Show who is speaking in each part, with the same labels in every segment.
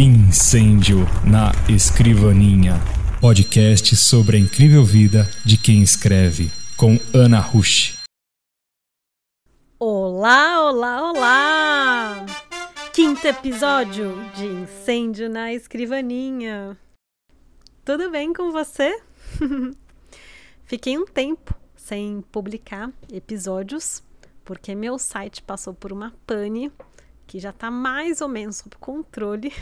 Speaker 1: Incêndio na Escrivaninha. Podcast sobre a incrível vida de quem escreve, com Ana Rush.
Speaker 2: Olá, olá, olá! Quinto episódio de Incêndio na Escrivaninha. Tudo bem com você? Fiquei um tempo sem publicar episódios porque meu site passou por uma pane que já está mais ou menos sob controle.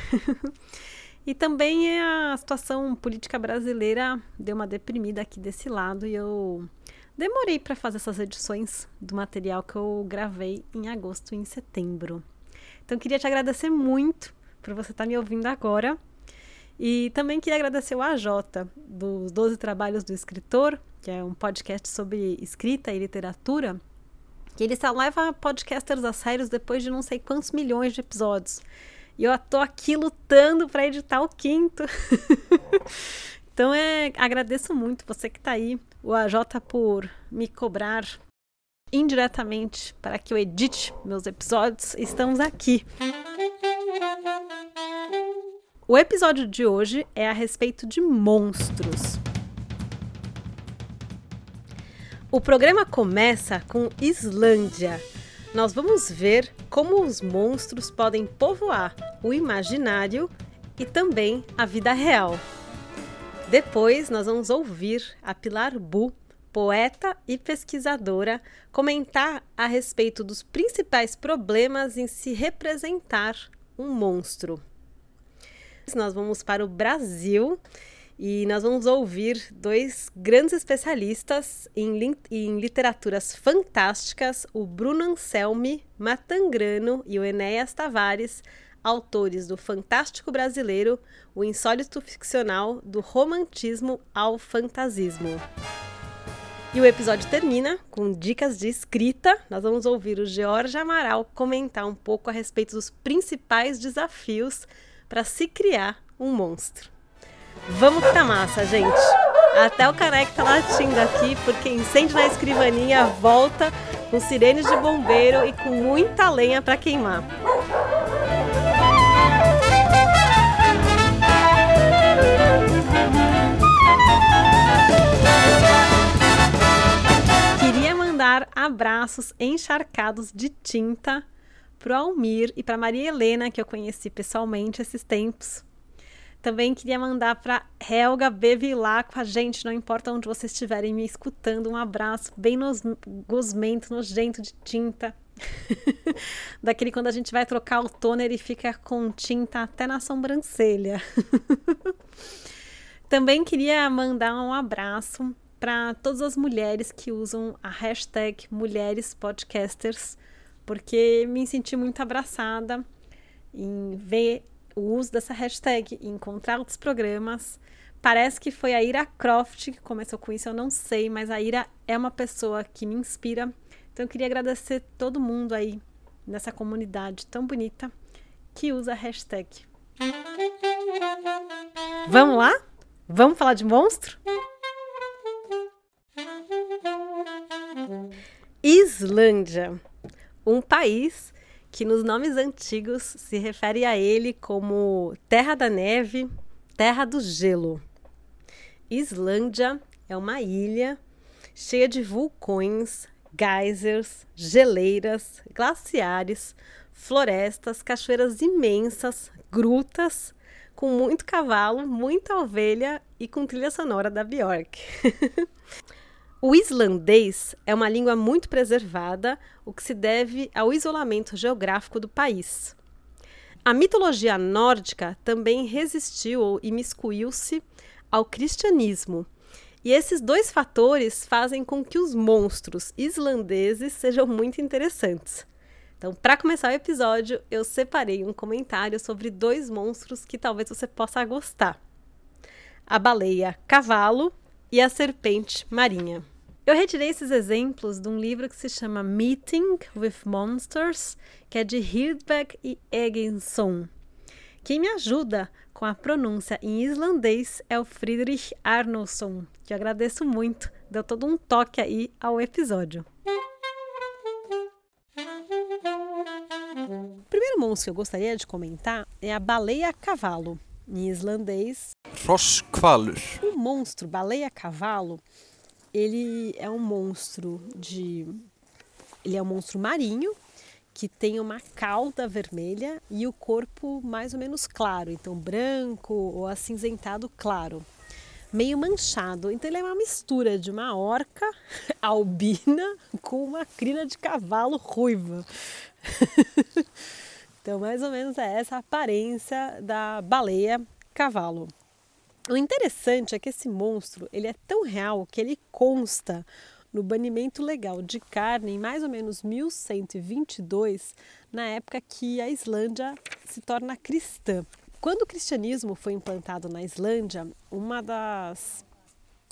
Speaker 2: e também a situação política brasileira deu uma deprimida aqui desse lado e eu demorei para fazer essas edições do material que eu gravei em agosto e em setembro. Então queria te agradecer muito por você estar tá me ouvindo agora. E também queria agradecer o AJ, dos 12 Trabalhos do Escritor, que é um podcast sobre escrita e literatura, que ele só leva podcasters a sérios depois de não sei quantos milhões de episódios. E eu tô aqui lutando para editar o quinto. então é, agradeço muito você que está aí, o AJ por me cobrar indiretamente para que eu edite meus episódios. Estamos aqui. O episódio de hoje é a respeito de monstros. O programa começa com Islândia. Nós vamos ver como os monstros podem povoar o imaginário e também a vida real. Depois, nós vamos ouvir a Pilar Bu, poeta e pesquisadora, comentar a respeito dos principais problemas em se representar um monstro. Nós vamos para o Brasil e nós vamos ouvir dois grandes especialistas em, em literaturas fantásticas, o Bruno Anselmi Matangrano e o Enéas Tavares, autores do Fantástico Brasileiro, o insólito ficcional do romantismo ao fantasismo. E o episódio termina com dicas de escrita. Nós vamos ouvir o George Amaral comentar um pouco a respeito dos principais desafios para se criar um monstro. Vamos que tá massa, gente. Até o caneco tá latindo aqui, porque incêndio na escrivaninha volta com sirenes de bombeiro e com muita lenha para queimar. Queria mandar abraços encharcados de tinta pro Almir e para Maria Helena, que eu conheci pessoalmente esses tempos. Também queria mandar para Helga Bevilá com a gente, não importa onde vocês estiverem me escutando. Um abraço bem nos, gosmento, nojento de tinta. Daquele quando a gente vai trocar o toner e fica com tinta até na sobrancelha. Também queria mandar um abraço para todas as mulheres que usam a hashtag Mulheres Podcasters, porque me senti muito abraçada em ver o uso dessa hashtag e encontrar outros programas. Parece que foi a Ira Croft que começou com isso, eu não sei, mas a Ira é uma pessoa que me inspira. Então eu queria agradecer todo mundo aí nessa comunidade tão bonita que usa a hashtag. Vamos lá? Vamos falar de monstro? Islândia, um país que nos nomes antigos se refere a ele como Terra da Neve, Terra do Gelo. Islândia é uma ilha cheia de vulcões, geysers, geleiras, glaciares, florestas, cachoeiras imensas, grutas, com muito cavalo, muita ovelha e com trilha sonora da Björk. O islandês é uma língua muito preservada, o que se deve ao isolamento geográfico do país. A mitologia nórdica também resistiu ou imiscuiu-se ao cristianismo. E esses dois fatores fazem com que os monstros islandeses sejam muito interessantes. Então, para começar o episódio, eu separei um comentário sobre dois monstros que talvez você possa gostar: a baleia cavalo e a serpente marinha. Eu retirei esses exemplos de um livro que se chama Meeting with Monsters, que é de Hildbeck e Eggenson. Quem me ajuda com a pronúncia em islandês é o Friedrich Arnoldson, que eu agradeço muito, deu todo um toque aí ao episódio. O primeiro monstro que eu gostaria de comentar é a baleia-cavalo, em islandês.
Speaker 3: Hrosskvalur.
Speaker 2: O monstro baleia-cavalo, ele é um monstro de... Ele é um monstro marinho, que tem uma cauda vermelha e o corpo mais ou menos claro, então branco ou acinzentado claro, meio manchado. Então ele é uma mistura de uma orca albina com uma crina de cavalo ruiva. então mais ou menos é essa a aparência da baleia cavalo. O interessante é que esse monstro ele é tão real que ele consta no banimento legal de carne em mais ou menos 1122, na época que a Islândia se torna cristã. Quando o cristianismo foi implantado na Islândia, uma das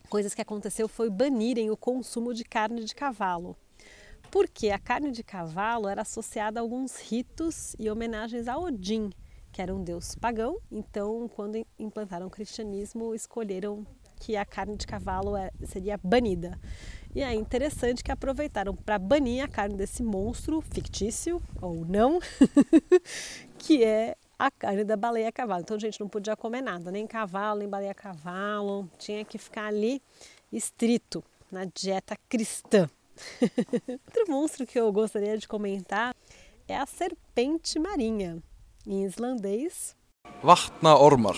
Speaker 2: coisas que aconteceu foi banirem o consumo de carne de cavalo. Porque a carne de cavalo era associada a alguns ritos e homenagens a Odin, que era um deus pagão. Então, quando implantaram o cristianismo, escolheram que a carne de cavalo é, seria banida. E é interessante que aproveitaram para banir a carne desse monstro fictício, ou não, que é a carne da baleia cavalo. Então, a gente não podia comer nada, nem cavalo, nem baleia cavalo, tinha que ficar ali estrito na dieta cristã. Outro monstro que eu gostaria de comentar é a serpente marinha, em islandês.
Speaker 3: Vatnaormar.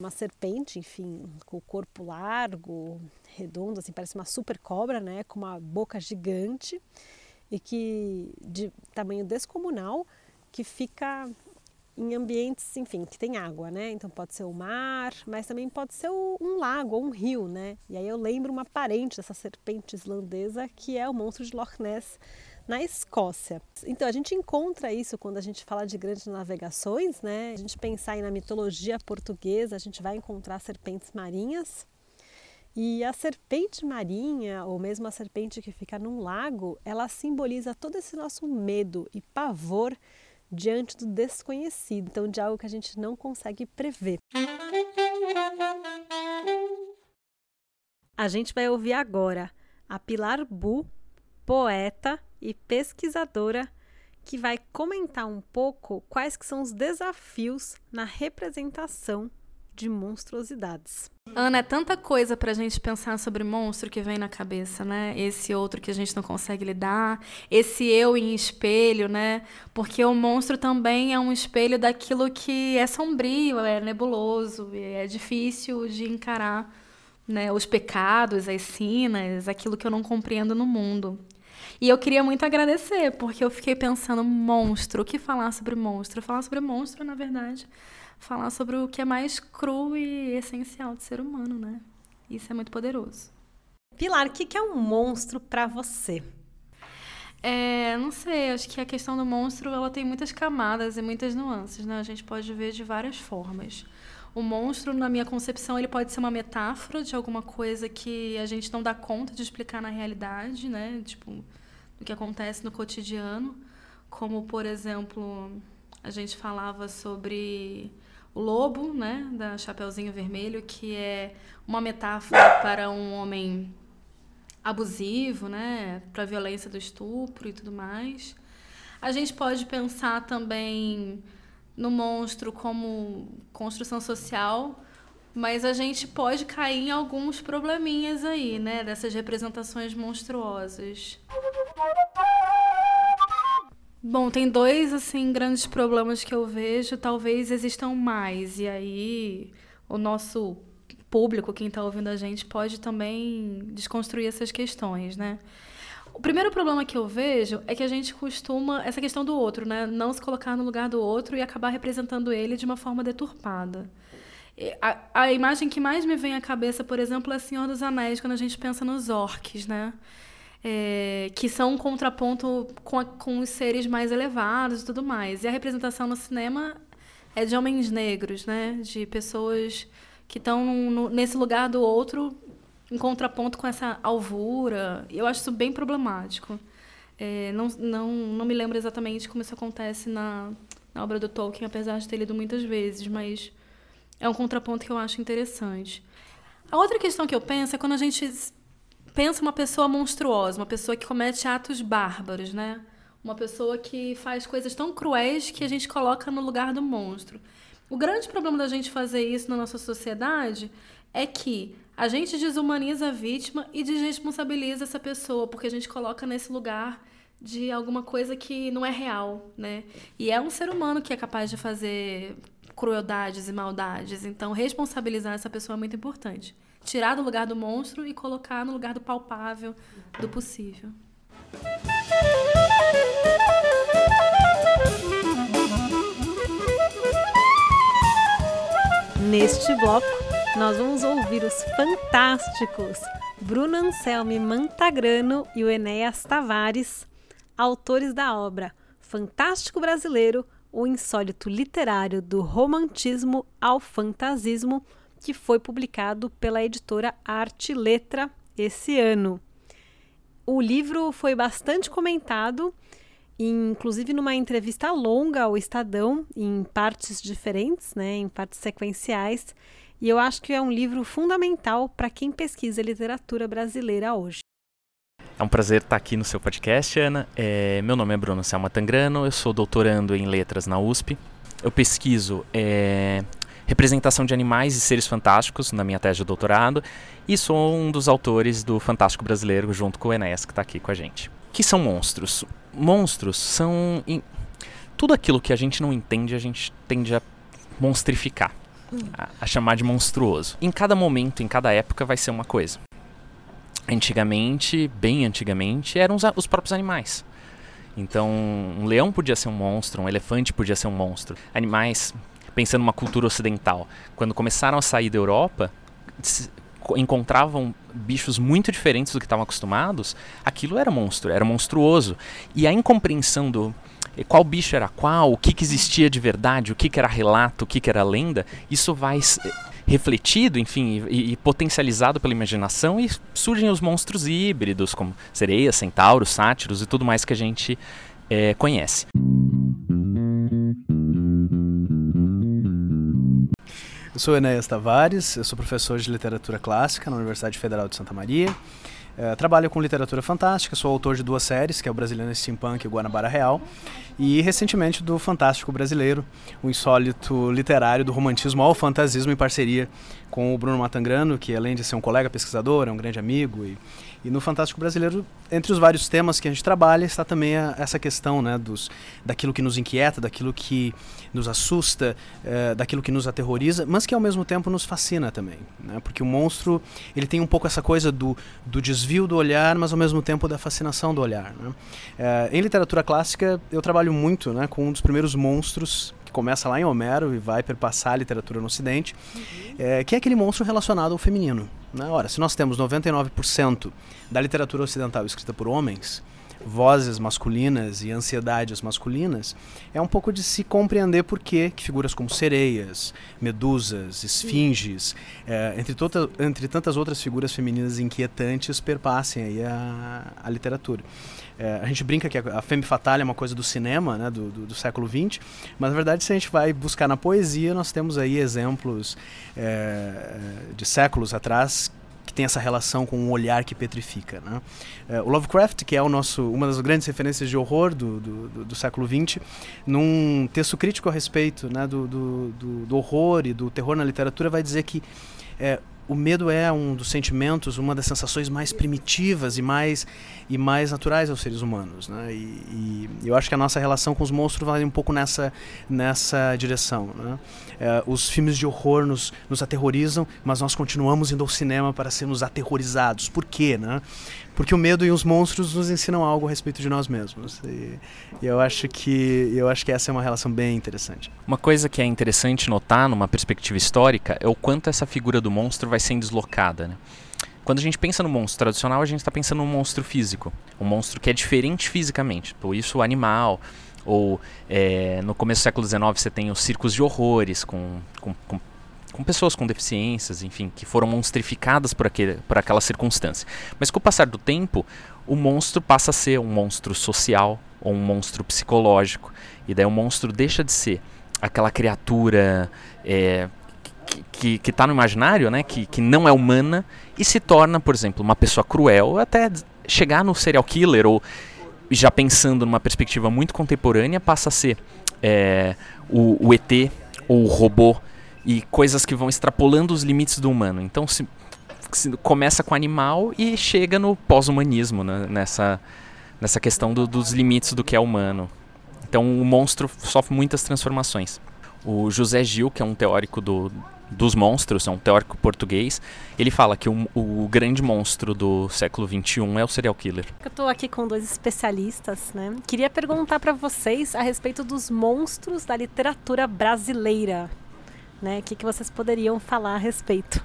Speaker 2: Uma serpente, enfim, com o corpo largo, redondo, assim, parece uma super cobra, né, com uma boca gigante e que de tamanho descomunal, que fica em ambientes, enfim, que tem água, né? Então pode ser o mar, mas também pode ser um lago ou um rio, né? E aí eu lembro uma parente dessa serpente islandesa que é o monstro de Loch Ness na Escócia. Então a gente encontra isso quando a gente fala de grandes navegações, né? A gente pensar aí na mitologia portuguesa, a gente vai encontrar serpentes marinhas e a serpente marinha, ou mesmo a serpente que fica num lago, ela simboliza todo esse nosso medo e pavor diante do desconhecido, então de algo que a gente não consegue prever. A gente vai ouvir agora a Pilar Bu, poeta e pesquisadora, que vai comentar um pouco quais que são os desafios na representação de monstruosidades.
Speaker 4: Ana, é tanta coisa pra gente pensar sobre monstro que vem na cabeça, né? Esse outro que a gente não consegue lidar, esse eu em espelho, né? Porque o monstro também é um espelho daquilo que é sombrio, é nebuloso, é difícil de encarar, né? Os pecados, as sinas, aquilo que eu não compreendo no mundo. E eu queria muito agradecer, porque eu fiquei pensando, monstro, o que falar sobre monstro? Falar sobre monstro, na verdade, falar sobre o que é mais cru e essencial do ser humano, né? Isso é muito poderoso.
Speaker 2: Pilar, o que é um monstro para você?
Speaker 4: É, não sei, acho que a questão do monstro ela tem muitas camadas e muitas nuances, né? A gente pode ver de várias formas. O monstro, na minha concepção, ele pode ser uma metáfora de alguma coisa que a gente não dá conta de explicar na realidade, né? Tipo, do que acontece no cotidiano, como por exemplo, a gente falava sobre o lobo, né, da Chapeuzinho Vermelho, que é uma metáfora para um homem abusivo, né, para a violência do estupro e tudo mais. A gente pode pensar também no monstro como construção social, mas a gente pode cair em alguns probleminhas aí, né, dessas representações monstruosas. Bom, tem dois assim grandes problemas que eu vejo, talvez existam mais. E aí o nosso público, quem está ouvindo a gente, pode também desconstruir essas questões, né? O primeiro problema que eu vejo é que a gente costuma essa questão do outro, né? Não se colocar no lugar do outro e acabar representando ele de uma forma deturpada. A, a imagem que mais me vem à cabeça, por exemplo, é Senhor dos Anéis, quando a gente pensa nos orques, né? É, que são um contraponto com, a, com os seres mais elevados e tudo mais. E a representação no cinema é de homens negros, né? De pessoas que estão nesse lugar do outro em contraponto com essa alvura. Eu acho isso bem problemático. É, não, não, não me lembro exatamente como isso acontece na, na obra do Tolkien, apesar de ter lido muitas vezes, mas é um contraponto que eu acho interessante. A outra questão que eu penso é quando a gente pensa uma pessoa monstruosa, uma pessoa que comete atos bárbaros, né? Uma pessoa que faz coisas tão cruéis que a gente coloca no lugar do monstro. O grande problema da gente fazer isso na nossa sociedade é que a gente desumaniza a vítima e desresponsabiliza essa pessoa, porque a gente coloca nesse lugar de alguma coisa que não é real, né? E é um ser humano que é capaz de fazer crueldades e maldades. Então, responsabilizar essa pessoa é muito importante. Tirar do lugar do monstro e colocar no lugar do palpável, do possível.
Speaker 2: Neste bloco, nós vamos ouvir os fantásticos Bruno Anselmi Mantagrano e o Enéas Tavares, autores da obra Fantástico Brasileiro, o insólito literário do romantismo ao fantasismo, que foi publicado pela editora Arte Letra esse ano. O livro foi bastante comentado, inclusive numa entrevista longa ao Estadão, em partes diferentes, né, em partes sequenciais, e eu acho que é um livro fundamental para quem pesquisa literatura brasileira hoje.
Speaker 5: É um prazer estar aqui no seu podcast, Ana. É, meu nome é Bruno Selma Tangrano, eu sou doutorando em letras na USP. Eu pesquiso é, representação de animais e seres fantásticos na minha tese de doutorado e sou um dos autores do Fantástico Brasileiro junto com o Enéas que está aqui com a gente. Que são monstros? Monstros são tudo aquilo que a gente não entende a gente tende a monstrificar, a, a chamar de monstruoso. Em cada momento, em cada época vai ser uma coisa. Antigamente, bem antigamente, eram os, os próprios animais. Então, um leão podia ser um monstro, um elefante podia ser um monstro. Animais pensando numa cultura ocidental, quando começaram a sair da Europa, encontravam bichos muito diferentes do que estavam acostumados, aquilo era monstro, era monstruoso. E a incompreensão do eh, qual bicho era qual, o que, que existia de verdade, o que, que era relato, o que, que era lenda, isso vai refletido, enfim, e, e, potencializado pela imaginação e surgem os monstros híbridos, como sereias, centauros, sátiros e tudo mais que a gente é, conhece.
Speaker 6: Eu sou Enéas Tavares, eu sou professor de literatura clássica na Universidade Federal de Santa Maria. É, trabalho com literatura fantástica, sou autor de duas séries, que é o Brasiliano Steampunk e o Guanabara Real, e recentemente do Fantástico Brasileiro, o insólito literário do romantismo ao fantasismo em parceria com o Bruno Matangrano, que além de ser um colega pesquisador, é um grande amigo e e no Fantástico Brasileiro, entre os vários temas que a gente trabalha, está também a, essa questão né, dos, daquilo que nos inquieta, daquilo que nos assusta, é, daquilo que nos aterroriza, mas que ao mesmo tempo nos fascina também. Né? Porque o monstro ele tem um pouco essa coisa do, do desvio do olhar, mas ao mesmo tempo da fascinação do olhar. Né? É, em literatura clássica, eu trabalho muito né, com um dos primeiros monstros começa lá em Homero e vai perpassar a literatura no Ocidente, uhum. é, que é aquele monstro relacionado ao feminino. Né? Ora, se nós temos 99% da literatura ocidental escrita por homens, vozes masculinas e ansiedades masculinas, é um pouco de se compreender por que figuras como sereias, medusas, esfinges, é, entre, tota, entre tantas outras figuras femininas inquietantes, perpassem aí a, a literatura. É, a gente brinca que a, a femme fatale é uma coisa do cinema, né, do, do, do, século XX, mas na verdade se a gente vai buscar na poesia, nós temos aí exemplos é, de séculos atrás que tem essa relação com um olhar que petrifica. Né? É, o Lovecraft, que é o nosso, uma das grandes referências de horror do, do, do, do século XX, num texto crítico a respeito né, do, do, horror e do terror na literatura, vai dizer que é, o medo é um dos sentimentos, uma das sensações mais primitivas e mais, e mais naturais aos seres humanos. Né? E, e eu acho que a nossa relação com os monstros vai um pouco nessa, nessa direção. Né? É, os filmes de horror nos, nos aterrorizam, mas nós continuamos indo ao cinema para sermos aterrorizados. Por quê? Né? Porque o medo e os monstros nos ensinam algo a respeito de nós mesmos. E, e, eu acho que eu acho que essa é uma relação bem interessante.
Speaker 5: Uma coisa que é interessante notar numa perspectiva histórica é o quanto essa figura do monstro vai sendo deslocada, né? Quando a gente pensa no monstro tradicional, a gente está pensando num monstro físico, um monstro que é diferente fisicamente, por isso o animal, ou é, no começo do século XIX você tem os circos de horrores com, com, com com pessoas com deficiências, enfim, que foram monstrificadas por, aquele, por aquela circunstância. Mas com o passar do tempo, o monstro passa a ser um monstro social ou um monstro psicológico. E daí o monstro deixa de ser aquela criatura é, que está no imaginário, né, que, que não é humana, e se torna, por exemplo, uma pessoa cruel, até chegar no serial killer ou já pensando numa perspectiva muito contemporânea, passa a ser é, o, o ET ou o robô e coisas que vão extrapolando os limites do humano. Então se, se começa com animal e chega no pós-humanismo, né? nessa, nessa questão do, dos limites do que é humano. Então o monstro sofre muitas transformações. O José Gil, que é um teórico do, dos monstros, é um teórico português, ele fala que o, o grande monstro do século XXI é o serial killer.
Speaker 2: Eu estou aqui com dois especialistas, né? Queria perguntar para vocês a respeito dos monstros da literatura brasileira, né? O que, que vocês poderiam falar a respeito?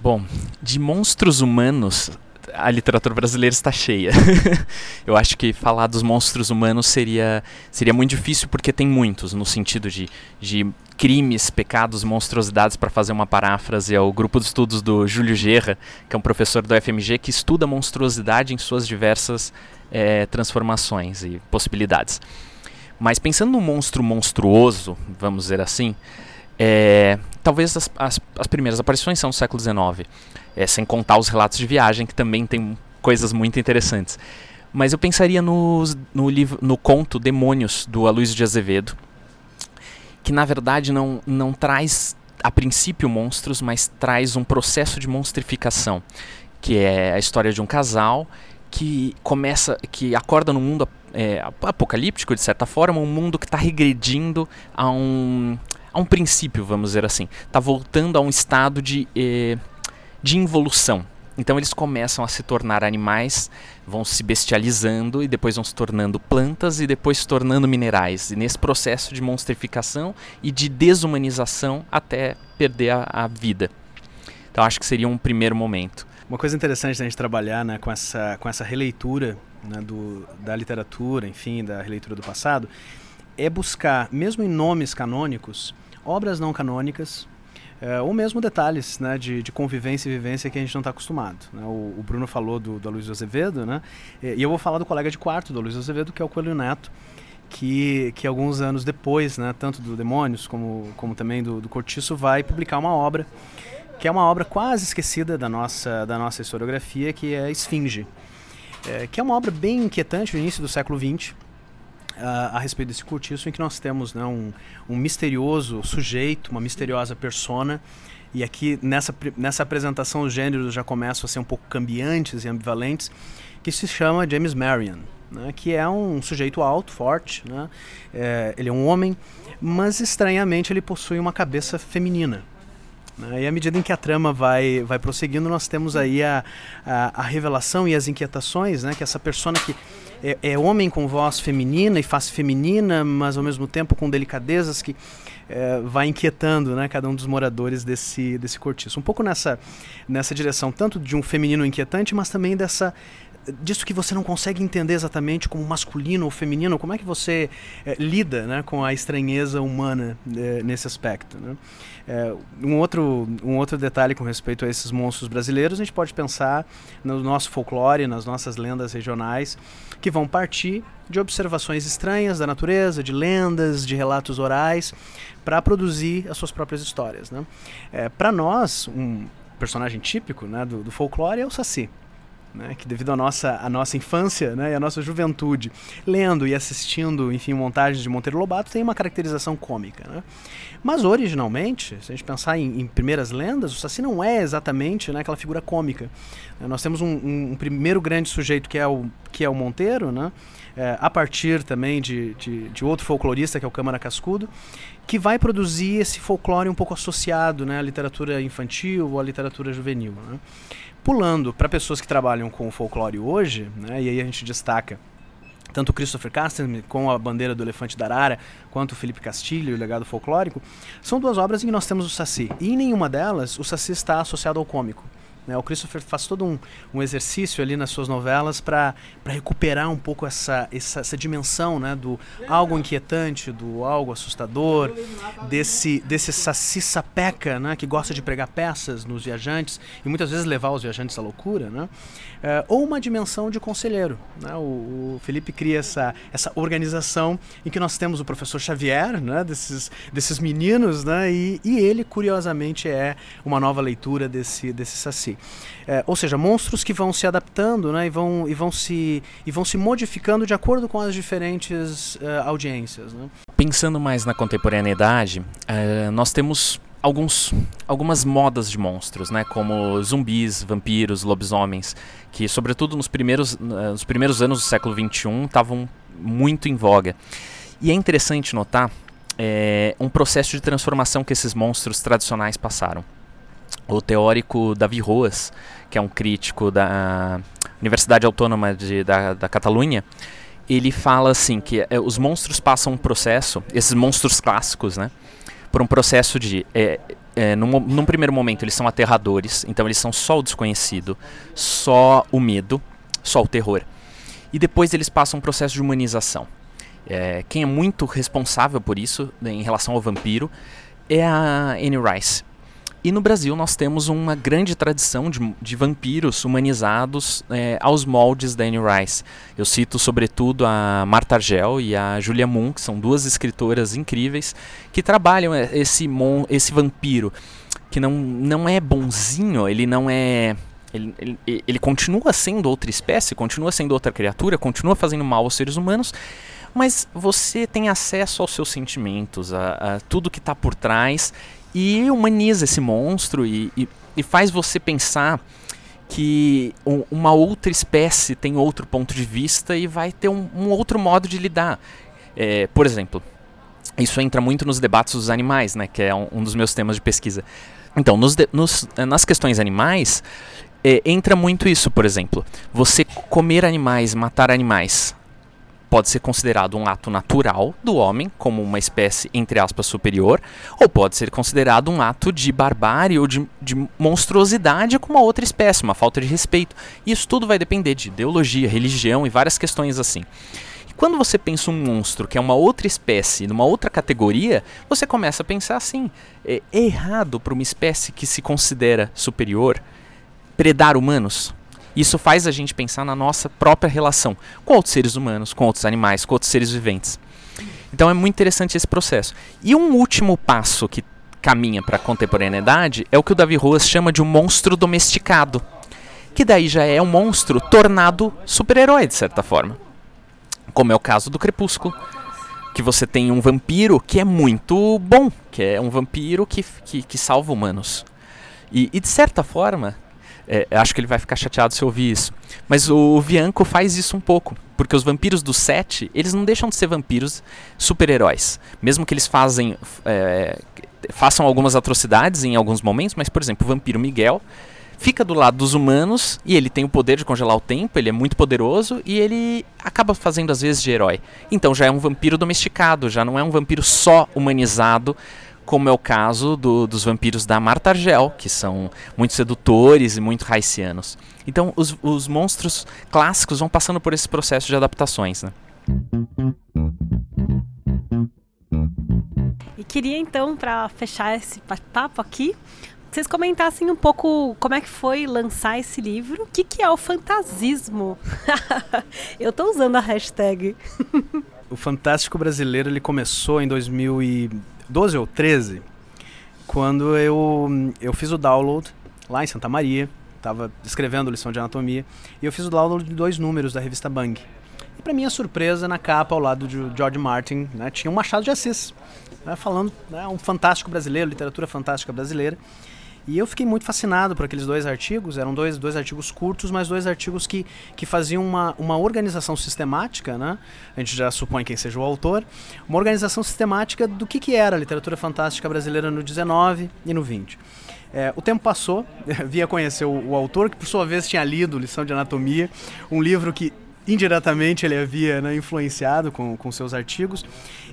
Speaker 5: Bom, de monstros humanos, a literatura brasileira está cheia. eu acho que falar dos monstros humanos seria, seria muito difícil porque tem muitos, no sentido de, de crimes, pecados, monstruosidades, para fazer uma paráfrase ao grupo de estudos do Júlio Gerra, que é um professor do FMG que estuda monstruosidade em suas diversas é, transformações e possibilidades. Mas pensando no monstro monstruoso, vamos dizer assim, é, talvez as, as, as, primeiras aparições são do século XIX, é, sem contar os relatos de viagem, que também tem coisas muito interessantes. Mas eu pensaria no, no, livro, no conto Demônios, do Aloysio de Azevedo, que na verdade não, não traz a princípio monstros, mas traz um processo de monstrificação, que é a história de um casal que começa, que acorda num mundo é, apocalíptico de certa forma, um mundo que está regredindo a um a um princípio, vamos dizer assim. Está voltando a um estado de, eh, de involução. Então eles começam a se tornar animais, vão se bestializando e depois vão se tornando plantas e depois se tornando minerais. E nesse processo de monstrificação e de desumanização até perder a, a vida. Então acho que seria um primeiro momento.
Speaker 6: Uma coisa interessante da gente trabalhar né, com, essa, com essa releitura né, do, da literatura, enfim, da releitura do passado, é buscar, mesmo em nomes canônicos, obras não canônicas, é, ou mesmo detalhes né, de, de, convivência e vivência que a gente não está acostumado. Né? O, o, Bruno falou do, do Luiz Azevedo, né? e eu vou falar do colega de quarto do Luiz Azevedo, que é o Coelho Neto, que, que alguns anos depois, né, tanto do Demônios como, como também do, do Cortiço, vai publicar uma obra que é uma obra quase esquecida da nossa, da nossa historiografia, que é Esfinge, é, que é uma obra bem inquietante no início do século XX, uh, a respeito desse curtiço, em que nós temos né, um, um misterioso sujeito, uma misteriosa persona, e aqui nessa, nessa apresentação os gêneros já começam a ser um pouco cambiantes e ambivalentes, que se chama James Marion. Né, que é um sujeito alto, forte, né, é, ele é um homem, mas estranhamente ele possui uma cabeça feminina. Né, e à medida em que a trama vai, vai prosseguindo, nós temos aí a, a, a revelação e as inquietações, né, que essa persona que é, é, homem com voz feminina e face feminina, mas ao mesmo tempo com delicadezas que é, vai inquietando né, cada um dos moradores desse, desse cortiço. Um pouco nessa, nessa direção, tanto de um feminino inquietante, mas também dessa disso que você não consegue entender exatamente como masculino ou feminino, como é que você é, lida né, com a estranheza humana é, nesse aspecto. Né? É, um, outro, um outro detalhe com respeito a esses monstros brasileiros, a gente pode pensar no nosso folclore, nas nossas lendas regionais, que vão partir de observações estranhas da natureza, de lendas, de relatos orais, para produzir as suas próprias histórias. Né? Para nós, um personagem típico né, do, do folclore é o Saci né, que devido à nossa, à nossa infância né, e à nossa juventude, lendo e assistindo, enfim, montagens de Monteiro Lobato, tem uma caracterização cômica. Né? Mas originalmente, se a gente pensar em, em primeiras lendas, o Saci não é exatamente né, aquela figura cômica. Nós temos um, um, um, primeiro grande sujeito que é o, que é o Monteiro, né? É, a partir também de, de, de, outro folclorista, que é o Câmara Cascudo, que vai produzir esse folclore um pouco associado né, à literatura infantil ou à literatura juvenil. Né? Pulando para pessoas que trabalham com o folclore hoje, né, e aí a gente destaca tanto o Christopher Casten com a bandeira do elefante da arara, quanto o Felipe Castilho, o legado folclórico, são duas obras em que nós temos o Saci. E em nenhuma delas o Saci está associado ao cômico. Né? O Christopher faz todo um, um exercício ali nas suas novelas para recuperar um pouco essa, essa, essa, dimensão né? do algo inquietante, do algo assustador, desse, desse saci sapeca né? que gosta de pregar peças nos viajantes e muitas vezes levar os viajantes à loucura. Né? É, ou uma dimensão de conselheiro. Né? O, o, Felipe cria essa, essa organização em que nós temos o professor Xavier, né? desses, desses meninos, né? e, e ele, curiosamente, é uma nova leitura desse, desse saci. É, ou seja, monstros que vão se adaptando né, e, vão, e, vão se, e vão se modificando de acordo com as diferentes uh, audiências. Né?
Speaker 5: Pensando mais na contemporaneidade, uh, nós temos alguns, algumas modas de monstros, né, como zumbis, vampiros, lobisomens, que sobretudo nos primeiros, nos primeiros anos do século XXI estavam muito em voga. E é interessante notar é, um processo de transformação que esses monstros tradicionais passaram. O teórico Davi Roas, que é um crítico da Universidade Autônoma de, da, da Catalunha, ele fala assim que é, os monstros passam um processo, esses monstros clássicos, né, por um processo de é, é, num, num, primeiro momento eles são aterradores, então eles são só o desconhecido, só o medo, só o terror. E depois eles passam um processo de humanização. É, quem é muito responsável por isso em relação ao vampiro é a Anne Rice. E no Brasil nós temos uma grande tradição de, de vampiros humanizados é, aos moldes da Anne Rice. Eu cito sobretudo a Marta Argel e a Julia Moon, que são duas escritoras incríveis que trabalham é, esse, mon, esse vampiro que não, não é bonzinho, ele não é ele, ele, ele, continua sendo outra espécie, continua sendo outra criatura, continua fazendo mal aos seres humanos, mas você tem acesso aos seus sentimentos, a, a tudo que está por trás e humaniza esse monstro e, e, e faz você pensar que um, uma outra espécie tem outro ponto de vista e vai ter um, um outro modo de lidar. É, por exemplo, isso entra muito nos debates dos animais, né, que é um, um dos meus temas de pesquisa. Então, nos nos, nas questões animais, é, entra muito isso, por exemplo. Você comer animais, matar animais, pode ser considerado um ato natural do homem, como uma espécie, entre aspas, superior, ou pode ser considerado um ato de barbárie ou de, de monstruosidade com uma outra espécie, uma falta de respeito. Isso tudo vai depender de ideologia, religião e várias questões assim. E quando você pensa um monstro que é uma outra espécie, numa outra categoria, você começa a pensar assim: é errado para uma espécie que se considera superior predar humanos? Isso faz a gente pensar na nossa própria relação com outros seres humanos, com outros animais, com outros seres viventes. Então é muito interessante esse processo. E um último passo que caminha para a contemporaneidade é o que o Davi Roas chama de um monstro domesticado, que daí já é um monstro tornado super-herói de certa forma, como é o caso do Crepúsculo, que você tem um vampiro que é muito bom, que é um vampiro que, que, que salva humanos. E, e de certa forma, é, acho que ele vai ficar chateado se ouvir isso. Mas o Vianco faz isso um pouco. Porque os vampiros do set, eles não deixam de ser vampiros super-heróis. Mesmo que eles fazem, é, façam algumas atrocidades em alguns momentos, mas, por exemplo, o vampiro Miguel fica do lado dos humanos e ele tem o poder de congelar o tempo, ele é muito poderoso e ele acaba fazendo às vezes de herói. Então já é um vampiro domesticado, já não é um vampiro só humanizado como é o caso do, dos vampiros da Marta Argel, que são muito sedutores e muito haitianos. Então, os, os monstros clássicos vão passando por esse processo de adaptações. Né?
Speaker 2: E queria então, para fechar esse papo aqui, vocês comentassem um pouco como é que foi lançar esse livro. O que, que é o fantasismo? Eu estou usando a hashtag.
Speaker 6: o Fantástico Brasileiro ele começou em 2000 e 12 ou 13, quando eu, eu fiz o download lá em Santa Maria, estava escrevendo lição de anatomia, e eu fiz o download de dois números da revista Bang. E para minha surpresa, na capa, ao lado de George Martin, né, tinha um Machado de Assis, né, falando né, um fantástico brasileiro, literatura fantástica brasileira. E eu fiquei muito fascinado por aqueles dois artigos. Eram dois, dois artigos curtos, mas dois artigos que, que faziam uma, uma organização sistemática, né? A gente já supõe quem seja o autor. Uma organização sistemática do que, que era a literatura fantástica brasileira no 19 e no 20. É, o tempo passou, via conhecer o, o, autor, que por sua vez tinha lido Lição de Anatomia, um livro que indiretamente ele havia né, influenciado com, com seus artigos.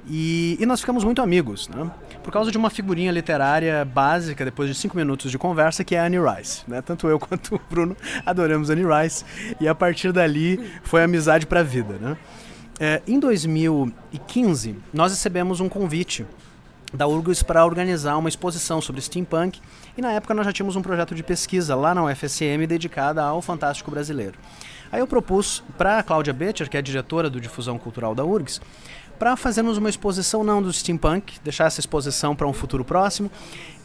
Speaker 6: E, e, nós ficamos muito amigos, né? por causa de uma figurinha literária básica, depois de cinco minutos de conversa, que é a Annie Rice. Né? Tanto eu quanto o Bruno adoramos Annie Rice, e a partir dali foi amizade para a vida. Né? É, em 2015, nós recebemos um convite da URGS para organizar uma exposição sobre steampunk, e na época nós já tínhamos um projeto de pesquisa lá na UFSM dedicada ao fantástico brasileiro. Aí eu propus para a Cláudia Betcher, que é a diretora do Difusão Cultural da URGS, para fazermos uma exposição não do steampunk, deixar essa exposição para um futuro próximo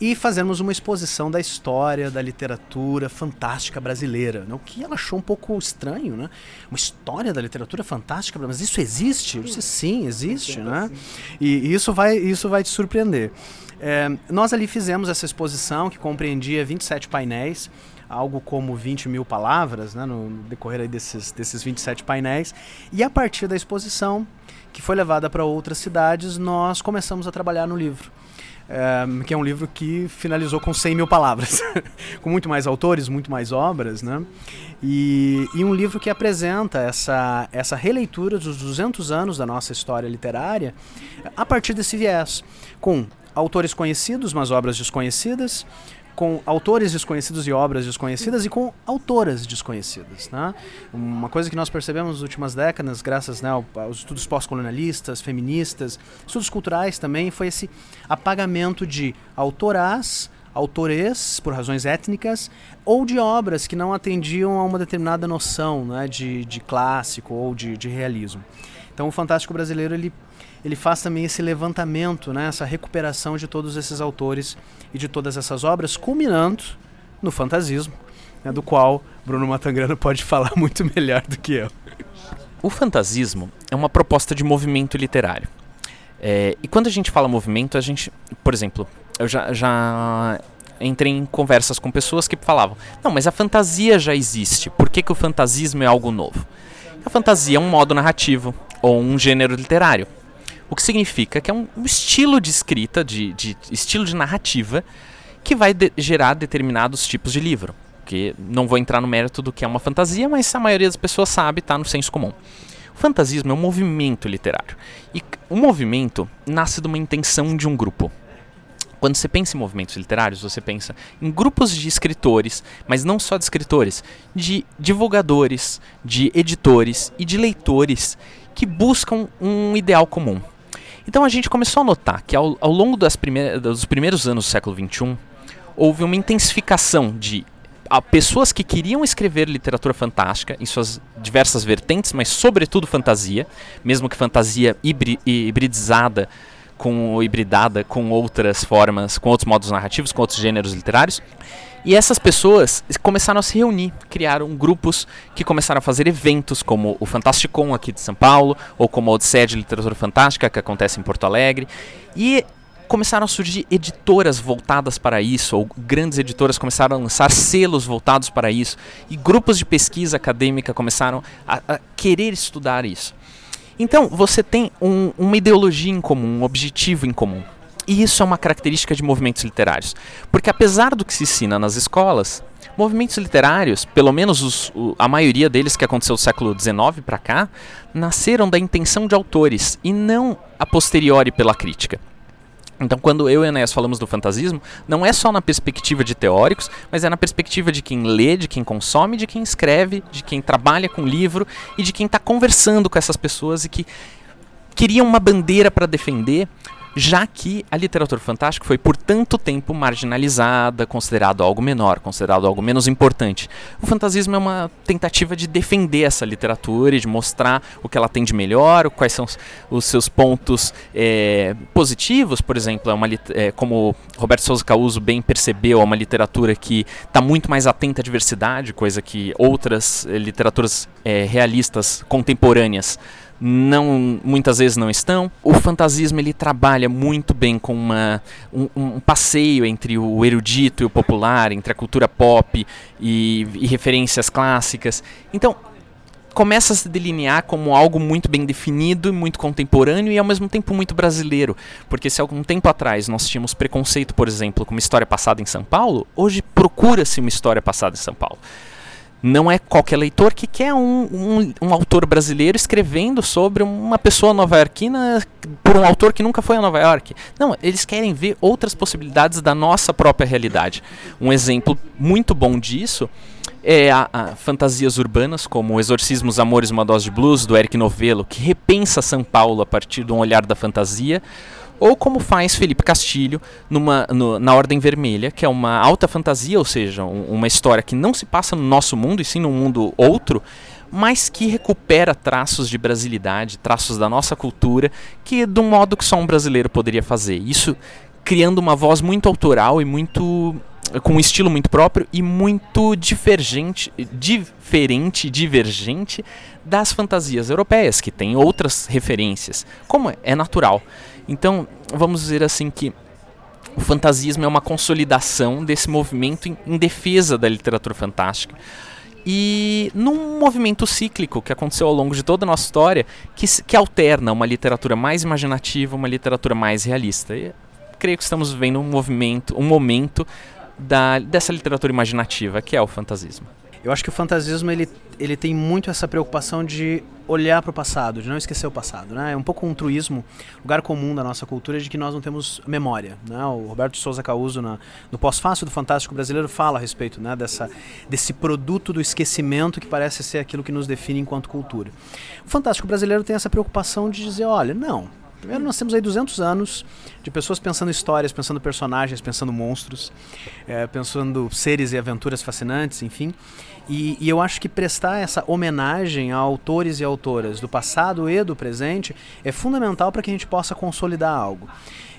Speaker 6: e fazermos uma exposição da história da literatura fantástica brasileira, né? o que ela achou um pouco estranho, né? Uma história da literatura fantástica, mas isso existe? Eu disse, sim, existe, né? E isso vai, isso vai te surpreender. É, nós ali fizemos essa exposição que compreendia 27 painéis, algo como 20 mil palavras, né, no decorrer desses, desses 27 painéis. E a partir da exposição, que foi levada para outras cidades, nós começamos a trabalhar no livro. É, que é um livro que finalizou com 100 mil palavras, com muito mais autores, muito mais obras, né? E, e, um livro que apresenta essa, essa releitura dos 200 anos da nossa história literária a partir desse viés, com autores conhecidos, mas obras desconhecidas, com autores desconhecidos e obras desconhecidas e com autoras desconhecidas. Né? Uma coisa que nós percebemos nas últimas décadas, graças né, aos estudos pós-colonialistas, feministas, estudos culturais também, foi esse apagamento de autoras, autores por razões étnicas ou de obras que não atendiam a uma determinada noção né, de, de clássico ou de, de realismo. Então o Fantástico Brasileiro ele ele faz também esse levantamento, né, essa recuperação de todos esses autores e de todas essas obras, culminando no fantasismo, né, do qual Bruno Matangrano pode falar muito melhor do que eu.
Speaker 5: O fantasismo é uma proposta de movimento literário. É, e quando a gente fala movimento, a gente, por exemplo, eu já, já entrei em conversas com pessoas que falavam: não, mas a fantasia já existe, por que, que o fantasismo é algo novo? A fantasia é um modo narrativo ou um gênero literário. O que significa que é um, estilo de escrita, de, de estilo de narrativa, que vai de gerar determinados tipos de livro. Que não vou entrar no mérito do que é uma fantasia, mas a maioria das pessoas sabe, está no senso comum. O fantasismo é um movimento literário. E o movimento nasce de uma intenção de um grupo. Quando você pensa em movimentos literários, você pensa em grupos de escritores, mas não só de escritores, de divulgadores, de editores e de leitores que buscam um ideal comum. Então a gente começou a notar que ao, ao longo dos primeiros anos do século XXI, houve uma intensificação de pessoas que queriam escrever literatura fantástica em suas diversas vertentes, mas sobretudo fantasia, mesmo que fantasia hibridizada com hibridada com outras formas, com outros modos narrativos, com outros gêneros literários. E essas pessoas começaram a se reunir, criaram grupos que começaram a fazer eventos como o Fantasticon aqui de São Paulo, ou como a Odisseia de Literatura Fantástica, que acontece em Porto Alegre. E começaram a surgir editoras voltadas para isso, ou grandes editoras começaram a lançar selos voltados para isso, e grupos de pesquisa acadêmica começaram a, a querer estudar isso. Então, você tem um, uma ideologia em comum, um objetivo em comum. E isso é uma característica de movimentos literários. Porque apesar do que se ensina nas escolas, movimentos literários, pelo menos os, o, a maioria deles que aconteceu do século XIX para cá, nasceram da intenção de autores e não a posteriori pela crítica. Então, quando eu e Enéas falamos do fantasismo, não é só na perspectiva de teóricos, mas é na perspectiva de quem lê, de quem consome, de quem escreve, de quem trabalha com livro e de quem está conversando com essas pessoas e que queriam uma bandeira para defender já que a literatura fantástica foi por tanto tempo marginalizada, considerado algo menor, considerado algo menos importante. O fantasismo é uma tentativa de defender essa literatura e de mostrar o que ela tem de melhor, quais são os seus pontos é, positivos, por exemplo, é uma, é, como Roberto Souza Causo bem percebeu, é uma literatura que está muito mais atenta à diversidade, coisa que outras é, literaturas realistas contemporâneas não muitas vezes não estão. O fantasismo ele trabalha muito bem com uma, um, um, passeio entre o erudito e o popular, entre a cultura pop e, e referências clássicas. Então começa a se delinear como algo muito bem definido e muito contemporâneo e ao mesmo tempo muito brasileiro. Porque se algum tempo atrás nós tínhamos preconceito, por exemplo, com uma história passada em São Paulo, hoje procura-se uma história passada em São Paulo não é qualquer leitor que quer um, um, um, autor brasileiro escrevendo sobre uma pessoa nova-iorquina por um autor que nunca foi a Nova York. Não, eles querem ver outras possibilidades da nossa própria realidade. Um exemplo muito bom disso é a, a fantasias urbanas, como Exorcismos, Amores, Uma Dose de Blues, do Eric Novello, que repensa São Paulo a partir de um olhar da fantasia ou como faz Felipe Castilho numa, no, na Ordem Vermelha, que é uma alta fantasia, ou seja, um, uma história que não se passa no nosso mundo, e sim num mundo outro, mas que recupera traços de brasilidade, traços da nossa cultura, que de um modo que só um brasileiro poderia fazer. Isso criando uma voz muito autoral e muito com um estilo muito próprio e muito divergente, diferente, divergente das fantasias europeias, que têm outras referências, como é natural. Então, vamos dizer assim que o fantasismo é uma consolidação desse movimento em, em defesa da literatura fantástica. E num movimento cíclico que aconteceu ao longo de toda a nossa história, que, que alterna uma literatura mais imaginativa, uma literatura mais realista. E creio que estamos vivendo um movimento, um momento da, dessa literatura imaginativa, que é o fantasismo.
Speaker 6: Eu acho que o fantasismo ele, ele tem muito essa preocupação de olhar para o passado, de não esquecer o passado. Né? É um pouco um truísmo, lugar comum da nossa cultura de que nós não temos memória. Né? O Roberto Souza Causo, na, no pós-fácil do Fantástico Brasileiro, fala a respeito né, dessa, desse produto do esquecimento que parece ser aquilo que nos define enquanto cultura. O Fantástico Brasileiro tem essa preocupação de dizer: olha, não, Primeiro, nós temos aí 200 anos de pessoas pensando histórias, pensando personagens, pensando monstros, é, pensando seres e aventuras fascinantes, enfim. E, e, eu acho que prestar essa homenagem a autores e autoras do passado e do presente é fundamental para que a gente possa consolidar algo.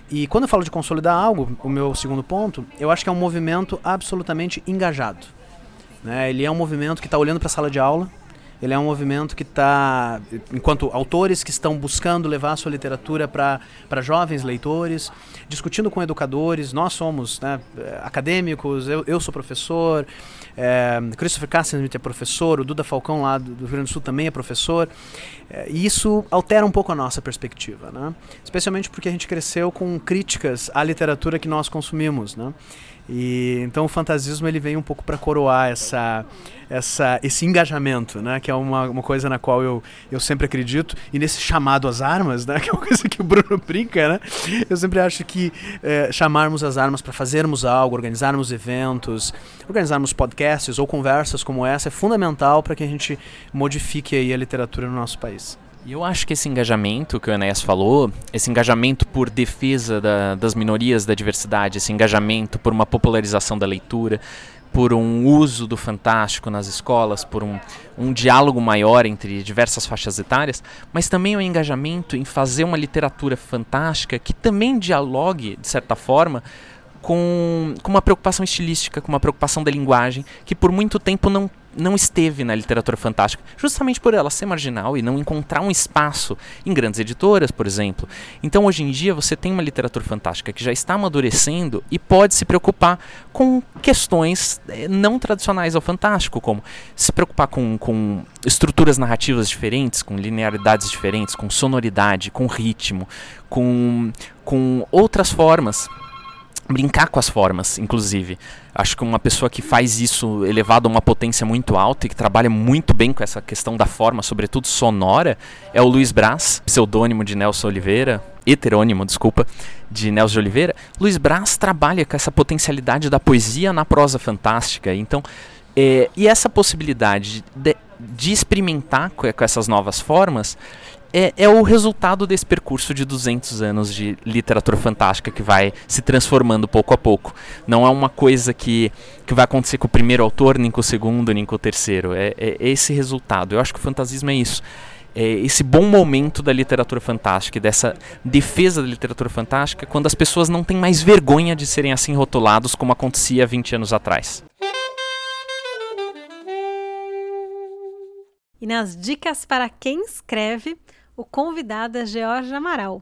Speaker 6: E quando eu falo de consolidar algo, o meu segundo ponto, eu acho que é um movimento absolutamente engajado. Né? Ele é um movimento que está olhando para a sala de aula, ele é um movimento que está, enquanto autores que estão buscando levar a sua literatura para jovens leitores, discutindo com educadores, nós somos né, acadêmicos, eu, eu sou professor, é, Christopher Cassian é professor, o Duda Falcão lá do, Rio Grande do Sul também é professor, é, e isso altera um pouco a nossa perspectiva, né? especialmente porque a gente cresceu com críticas à literatura que nós consumimos. Né? E então o fantasismo ele vem um pouco para coroar essa, essa, esse engajamento, né? Que é uma, uma coisa na qual eu, eu sempre acredito. E nesse chamado às armas, né? Que é uma coisa que o Bruno brinca, né? Eu sempre acho que é, chamarmos as armas para fazermos algo, organizarmos eventos, organizarmos podcasts ou conversas como essa é fundamental para que a gente modifique aí a literatura no nosso país.
Speaker 5: E eu acho que esse engajamento que o Enéas falou, esse engajamento por defesa da, das minorias, da diversidade, esse engajamento por uma popularização da leitura, por um uso do fantástico nas escolas, por um, um diálogo maior entre diversas faixas etárias, mas também o um engajamento em fazer uma literatura fantástica que também dialogue, de certa forma, com, com uma preocupação estilística, com uma preocupação da linguagem, que por muito tempo não não esteve na literatura fantástica, justamente por ela ser marginal e não encontrar um espaço em grandes editoras, por exemplo. Então, hoje em dia, você tem uma literatura fantástica que já está amadurecendo e pode se preocupar com questões eh, não tradicionais ao fantástico, como se preocupar com, com estruturas narrativas diferentes, com linearidades diferentes, com sonoridade, com ritmo, com, com outras formas brincar com as formas, inclusive. Acho que uma pessoa que faz isso elevado a uma potência muito alta e que trabalha muito bem com essa questão da forma, sobretudo sonora, é o Luiz Brás, pseudônimo de Nelson Oliveira, heterônimo, desculpa, de Nelson Oliveira. Luiz Brás trabalha com essa potencialidade da poesia na prosa fantástica. Então, é, e essa possibilidade de, de experimentar com essas novas formas é, é, o resultado desse percurso de 200 anos de literatura fantástica que vai se transformando pouco a pouco. Não é uma coisa que, que vai acontecer com o primeiro autor, nem com o segundo, nem com o terceiro. É, é esse resultado. Eu acho que o fantasismo é isso. É esse bom momento da literatura fantástica, dessa defesa da literatura fantástica, quando as pessoas não têm mais vergonha de serem assim rotulados como acontecia 20 anos atrás.
Speaker 2: E nas dicas para quem escreve, o convidado é George Amaral.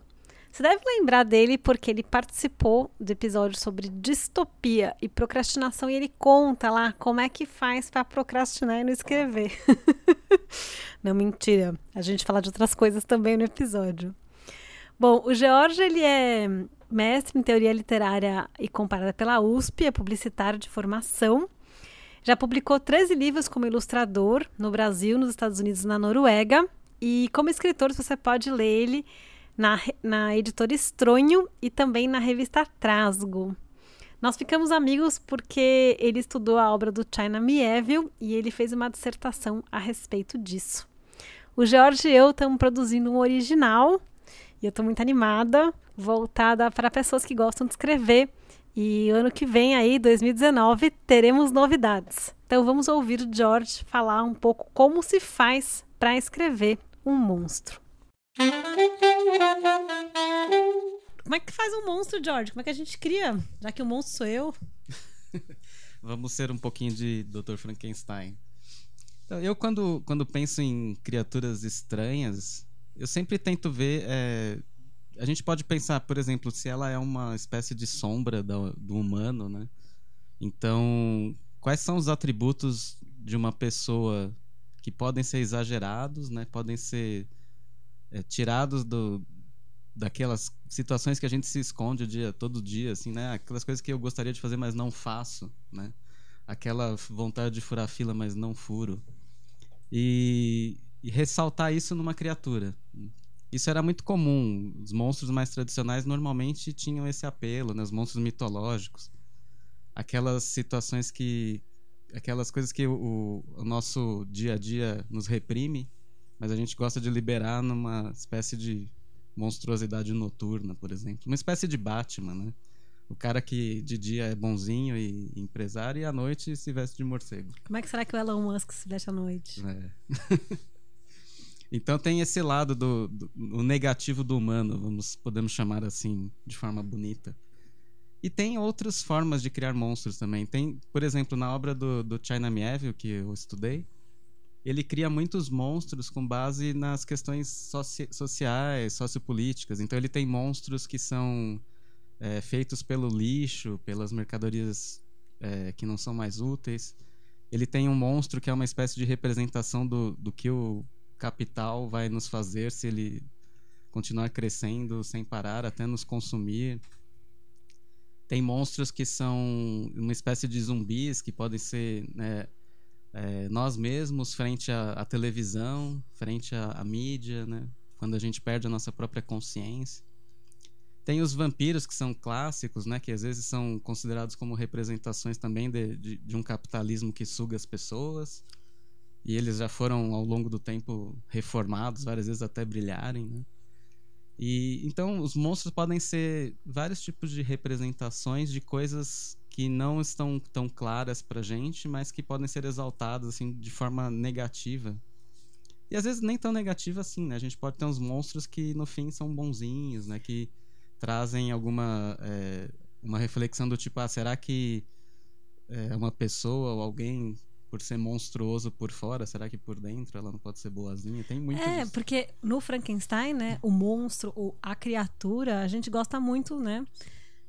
Speaker 2: Você deve lembrar dele porque ele participou do episódio sobre distopia e procrastinação e ele conta lá como é que faz para procrastinar e não escrever. não, mentira. A gente fala de outras coisas também no episódio. Bom, o George ele é mestre em teoria literária e comparada pela USP, é publicitário de formação. Já publicou 13 livros como ilustrador no Brasil, nos Estados Unidos e na Noruega. E como escritor, você pode ler ele na, na editora Estronho e também na revista Trasgo. Nós ficamos amigos porque ele estudou a obra do China Mieville e ele fez uma dissertação a respeito disso. O Jorge e eu estamos produzindo um original e eu estou muito animada, voltada para pessoas que gostam de escrever. E ano que vem, aí, 2019, teremos novidades. Então vamos ouvir o George falar um pouco como se faz para escrever um monstro. Como é que faz um monstro, George? Como é que a gente cria? Já que o monstro sou eu.
Speaker 7: Vamos ser um pouquinho de Dr. Frankenstein. Então, eu, quando, quando penso em criaturas estranhas, eu sempre tento ver. É, a gente pode pensar, por exemplo, se ela é uma espécie de sombra do, do humano, né? Então, quais são os atributos de uma pessoa que podem ser exagerados, né? Podem ser é, tirados do, daquelas situações que a gente se esconde o dia todo dia, assim, né? Aquelas coisas que eu gostaria de fazer, mas não faço, né? Aquela vontade de furar fila, mas não furo. E, e ressaltar isso numa criatura. Isso era muito comum. Os monstros mais tradicionais normalmente tinham esse apelo, né? Os monstros mitológicos. Aquelas situações que aquelas coisas que o, o, nosso dia a dia nos reprime, mas a gente gosta de liberar numa espécie de monstruosidade noturna, por exemplo. Uma espécie de Batman, né? O cara que de dia é bonzinho e empresário e à noite se veste de morcego.
Speaker 2: Como é que será que o Elon Musk se veste à noite?
Speaker 7: É. então tem esse lado do, do negativo do humano, vamos podemos chamar assim de forma bonita. E tem outras formas de criar monstros também. Tem, por exemplo, na obra do, do China Mieville, que eu estudei, ele cria muitos monstros com base nas questões soci sociais, sociopolíticas. Então ele tem monstros que são é, feitos pelo lixo, pelas mercadorias é, que não são mais úteis. Ele tem um monstro que é uma espécie de representação do, do que o capital vai nos fazer se ele continuar crescendo sem parar até nos consumir. Tem monstros que são uma espécie de zumbis que podem ser né, é, nós mesmos frente à, à televisão, frente à, à, mídia, né? quando a gente perde a nossa própria consciência. Tem os vampiros que são clássicos, né? que às vezes são considerados como representações também de, de, de um capitalismo que suga as pessoas. E eles já foram, ao longo do tempo, reformados, várias vezes até brilharem. Né? E então os monstros podem ser vários tipos de representações de coisas que não estão tão claras pra gente, mas que podem ser exaltadas assim de forma negativa. E às vezes nem tão negativa assim, né? A gente pode ter uns monstros que no fim são bonzinhos, né? Que trazem alguma é, uma reflexão do tipo, ah, será que é uma pessoa ou alguém por ser monstruoso por fora, será que por dentro ela não pode ser boazinha? Tem muito
Speaker 2: É, disso. porque no Frankenstein, né, o monstro, ou a criatura, a gente gosta muito, né,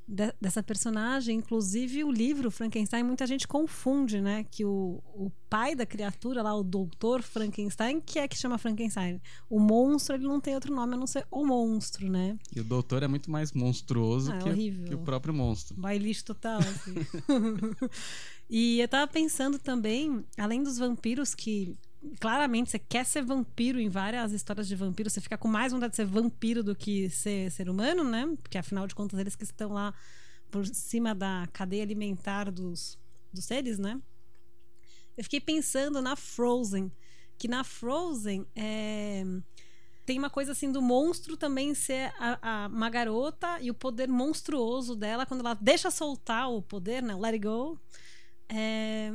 Speaker 2: de, dessa personagem. Inclusive, o livro Frankenstein, muita gente confunde, né, que o, o pai da criatura lá, o doutor Frankenstein, que é que chama Frankenstein. O monstro, ele não tem outro nome a não ser o monstro, né?
Speaker 7: E o doutor é muito mais monstruoso ah, é que, que, o próprio monstro.
Speaker 2: Bailista total, assim. E eu tava pensando também, além dos vampiros que claramente você quer ser vampiro em várias histórias de vampiro, você fica com mais vontade de ser vampiro do que ser ser humano, né? Porque afinal de contas eles que estão lá por cima da cadeia alimentar dos, dos seres, né? Eu fiquei pensando na Frozen, que na Frozen é, tem uma coisa assim do monstro também ser a, a, uma garota e o poder monstruoso dela quando ela deixa soltar o poder, né? Let it go é,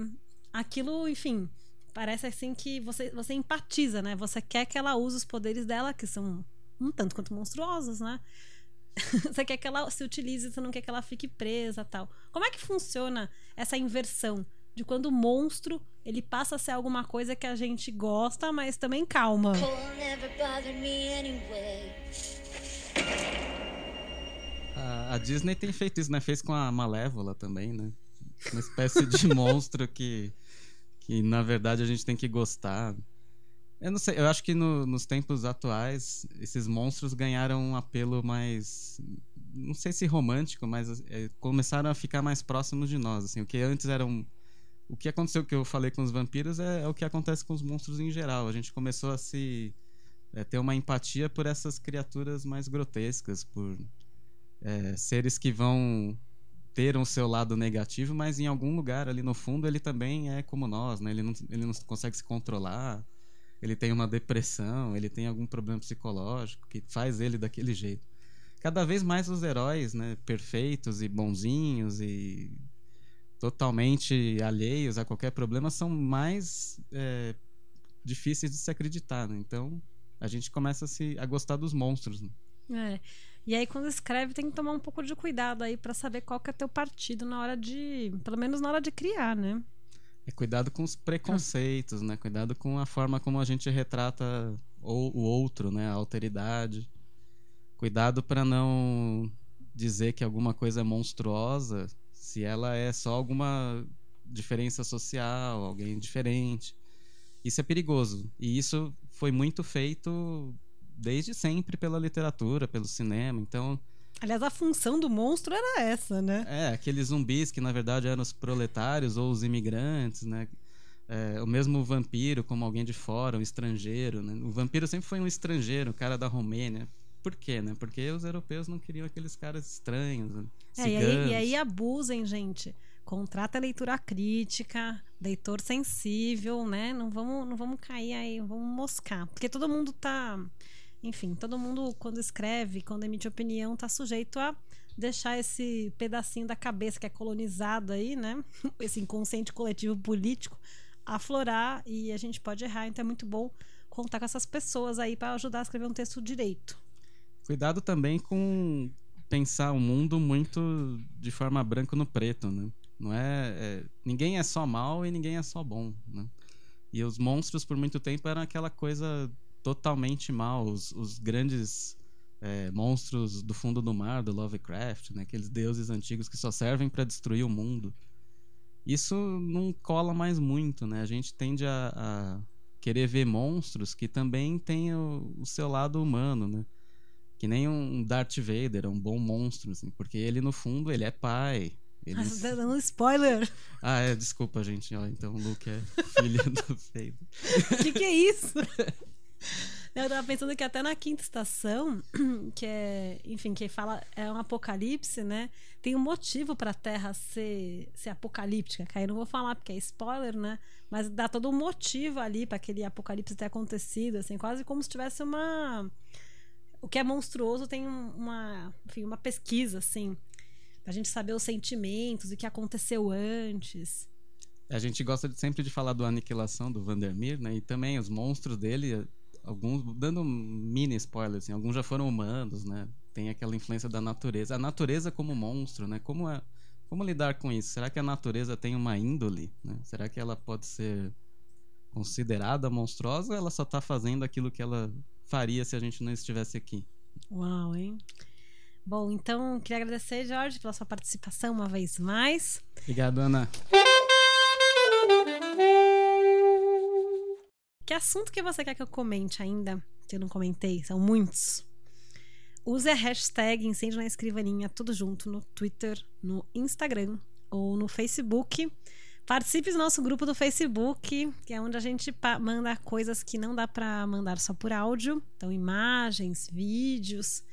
Speaker 2: aquilo, enfim, parece assim que você, você empatiza, né? Você quer que ela use os poderes dela, que são um tanto quanto monstruosos, né? você quer que ela se utilize, você não quer que ela fique presa tal. Como é que funciona essa inversão de quando o monstro ele passa a ser alguma coisa que a gente gosta, mas também calma?
Speaker 7: A, a Disney tem feito isso, né? Fez com a Malévola também, né? Uma espécie de monstro que, que, na verdade, a gente tem que gostar. Eu não sei, eu acho que no, nos tempos atuais, esses monstros ganharam um apelo mais. Não sei se romântico, mas é, começaram a ficar mais próximos de nós. Assim, o que antes era um. O que aconteceu que eu falei com os vampiros é, é o que acontece com os monstros em geral. A gente começou a se. É, ter uma empatia por essas criaturas mais grotescas, por é, seres que vão ter um seu lado negativo, mas em algum lugar ali no fundo ele também é como nós, né? Ele não, ele não consegue se controlar, ele tem uma depressão, ele tem algum problema psicológico que faz ele daquele jeito. Cada vez mais os heróis, né, perfeitos e bonzinhos e totalmente alheios a qualquer problema são mais é, difíceis de se acreditar, né? Então a gente começa a, se, a gostar dos monstros. Né?
Speaker 2: É. E aí, quando escreve, tem que tomar um pouco de cuidado aí para saber qual que é teu partido na hora de. Pelo menos na hora de criar, né?
Speaker 7: É cuidado com os preconceitos, né? Cuidado com a forma como a gente retrata o, o outro, né? A alteridade. Cuidado para não dizer que alguma coisa é monstruosa se ela é só alguma diferença social, alguém diferente. Isso é perigoso. E isso foi muito feito desde sempre pela literatura, pelo cinema. Então.
Speaker 2: Aliás, a função do monstro era essa, né?
Speaker 7: É, aqueles zumbis que na verdade eram os proletários ou os imigrantes, né? É, o mesmo vampiro como alguém de fora, um estrangeiro. Né? O vampiro sempre foi um estrangeiro, um cara da Romênia. Por quê, né? Porque os europeus não queriam aqueles caras estranhos. Né?
Speaker 2: É, e, aí, e aí abusem, gente. Contrata leitura crítica, leitor sensível, né? Não vamos, não vamos cair aí, vamos moscar. Porque todo mundo tá enfim, todo mundo, quando escreve, quando emite opinião, está sujeito a deixar esse pedacinho da cabeça que é colonizado aí, né? Esse inconsciente coletivo político aflorar e a gente pode errar. Então é muito bom contar com essas pessoas aí para ajudar a escrever um texto direito.
Speaker 7: Cuidado também com pensar o mundo muito de forma branco no preto, né? Não é, é, ninguém é só mal e ninguém é só bom, né? E os monstros por muito tempo eram aquela coisa totalmente mal. Os, os grandes é, monstros do fundo do mar, do Lovecraft, né? aqueles deuses antigos que só servem para destruir o mundo. Isso não cola mais muito, né? A gente tende a, a querer ver monstros que também têm o, o, seu lado humano, né? Que nem um Darth Vader, é um bom monstro, assim, porque ele no fundo ele é pai. Ele...
Speaker 2: Tá dando um spoiler.
Speaker 7: Ah, é, desculpa, gente. Ó, então o Luke é filho do Vader.
Speaker 2: O que, que é isso? Eu tava pensando que até na quinta estação, que é, enfim, que fala é um apocalipse, né? Tem um motivo para a Terra ser, ser apocalíptica. Que aí não vou falar porque é spoiler, né? Mas dá todo um motivo ali para aquele apocalipse ter acontecido, assim, quase como se tivesse uma o que é monstruoso tem uma, enfim, uma pesquisa assim, pra gente saber os sentimentos o que aconteceu antes.
Speaker 7: A gente gosta sempre de falar do Aniquilação do Vandermeer, né? E também os monstros dele alguns dando um mini spoiler assim, alguns já foram humanos, né? Tem aquela influência da natureza. A natureza como monstro, né? Como é como lidar com isso? Será que a natureza tem uma índole? Né? Será que ela pode ser considerada monstruosa ou ela só está fazendo aquilo que ela faria se a gente não estivesse aqui?
Speaker 2: Uau, hein? Bom, então queria agradecer, Jorge, pela sua participação uma vez mais.
Speaker 7: Obrigado, Ana.
Speaker 2: Que assunto que você quer que eu comente ainda? Que eu não comentei, são muitos. Use a hashtag Incêndio na Escrivaninha, tudo junto, no Twitter, no Instagram ou no Facebook. Participe do nosso grupo do Facebook, que é onde a gente manda coisas que não dá para mandar só por áudio. Então, imagens, vídeos.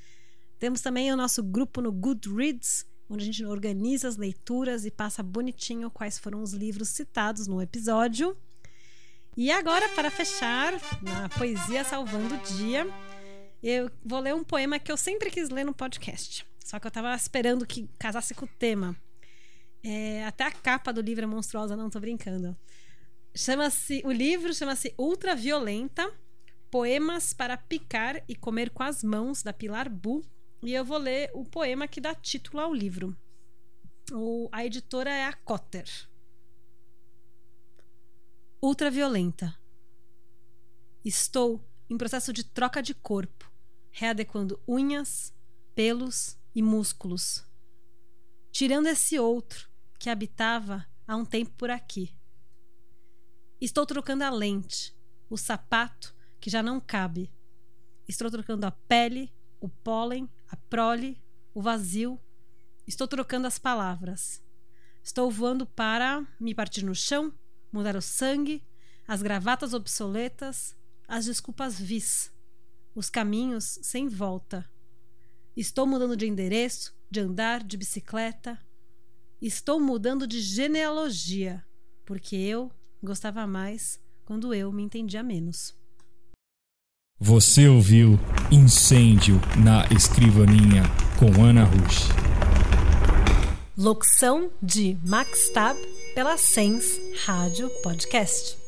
Speaker 2: Temos também o nosso grupo no Goodreads, onde a gente organiza as leituras e passa bonitinho quais foram os livros citados no episódio. E agora, para fechar, na Poesia Salvando o Dia, eu vou ler um poema que eu sempre quis ler no podcast. Só que eu estava esperando que casasse com o tema. É, até a capa do livro é monstruosa, não tô brincando. Chama-se, o livro chama-se Ultra Violenta, Poemas para picar e comer com as mãos da Pilar Bu, e eu vou ler o poema que dá título ao livro. O, a editora é a Cotter ultraviolenta. Estou em processo de troca de corpo, readequando unhas, pelos e músculos. Tirando esse outro que habitava há um tempo por aqui. Estou trocando a lente, o sapato que já não cabe. Estou trocando a pele, o pólen, a prole, o vazio. Estou trocando as palavras. Estou voando para me partir no chão mudar o sangue, as gravatas obsoletas, as desculpas vis, os caminhos sem volta. Estou mudando de endereço, de andar, de bicicleta. Estou mudando de genealogia, porque eu gostava mais quando eu me entendia menos.
Speaker 1: Você ouviu Incêndio na Escrivaninha com Ana Rush.
Speaker 2: Locução de Max Tab pela Sens Rádio Podcast.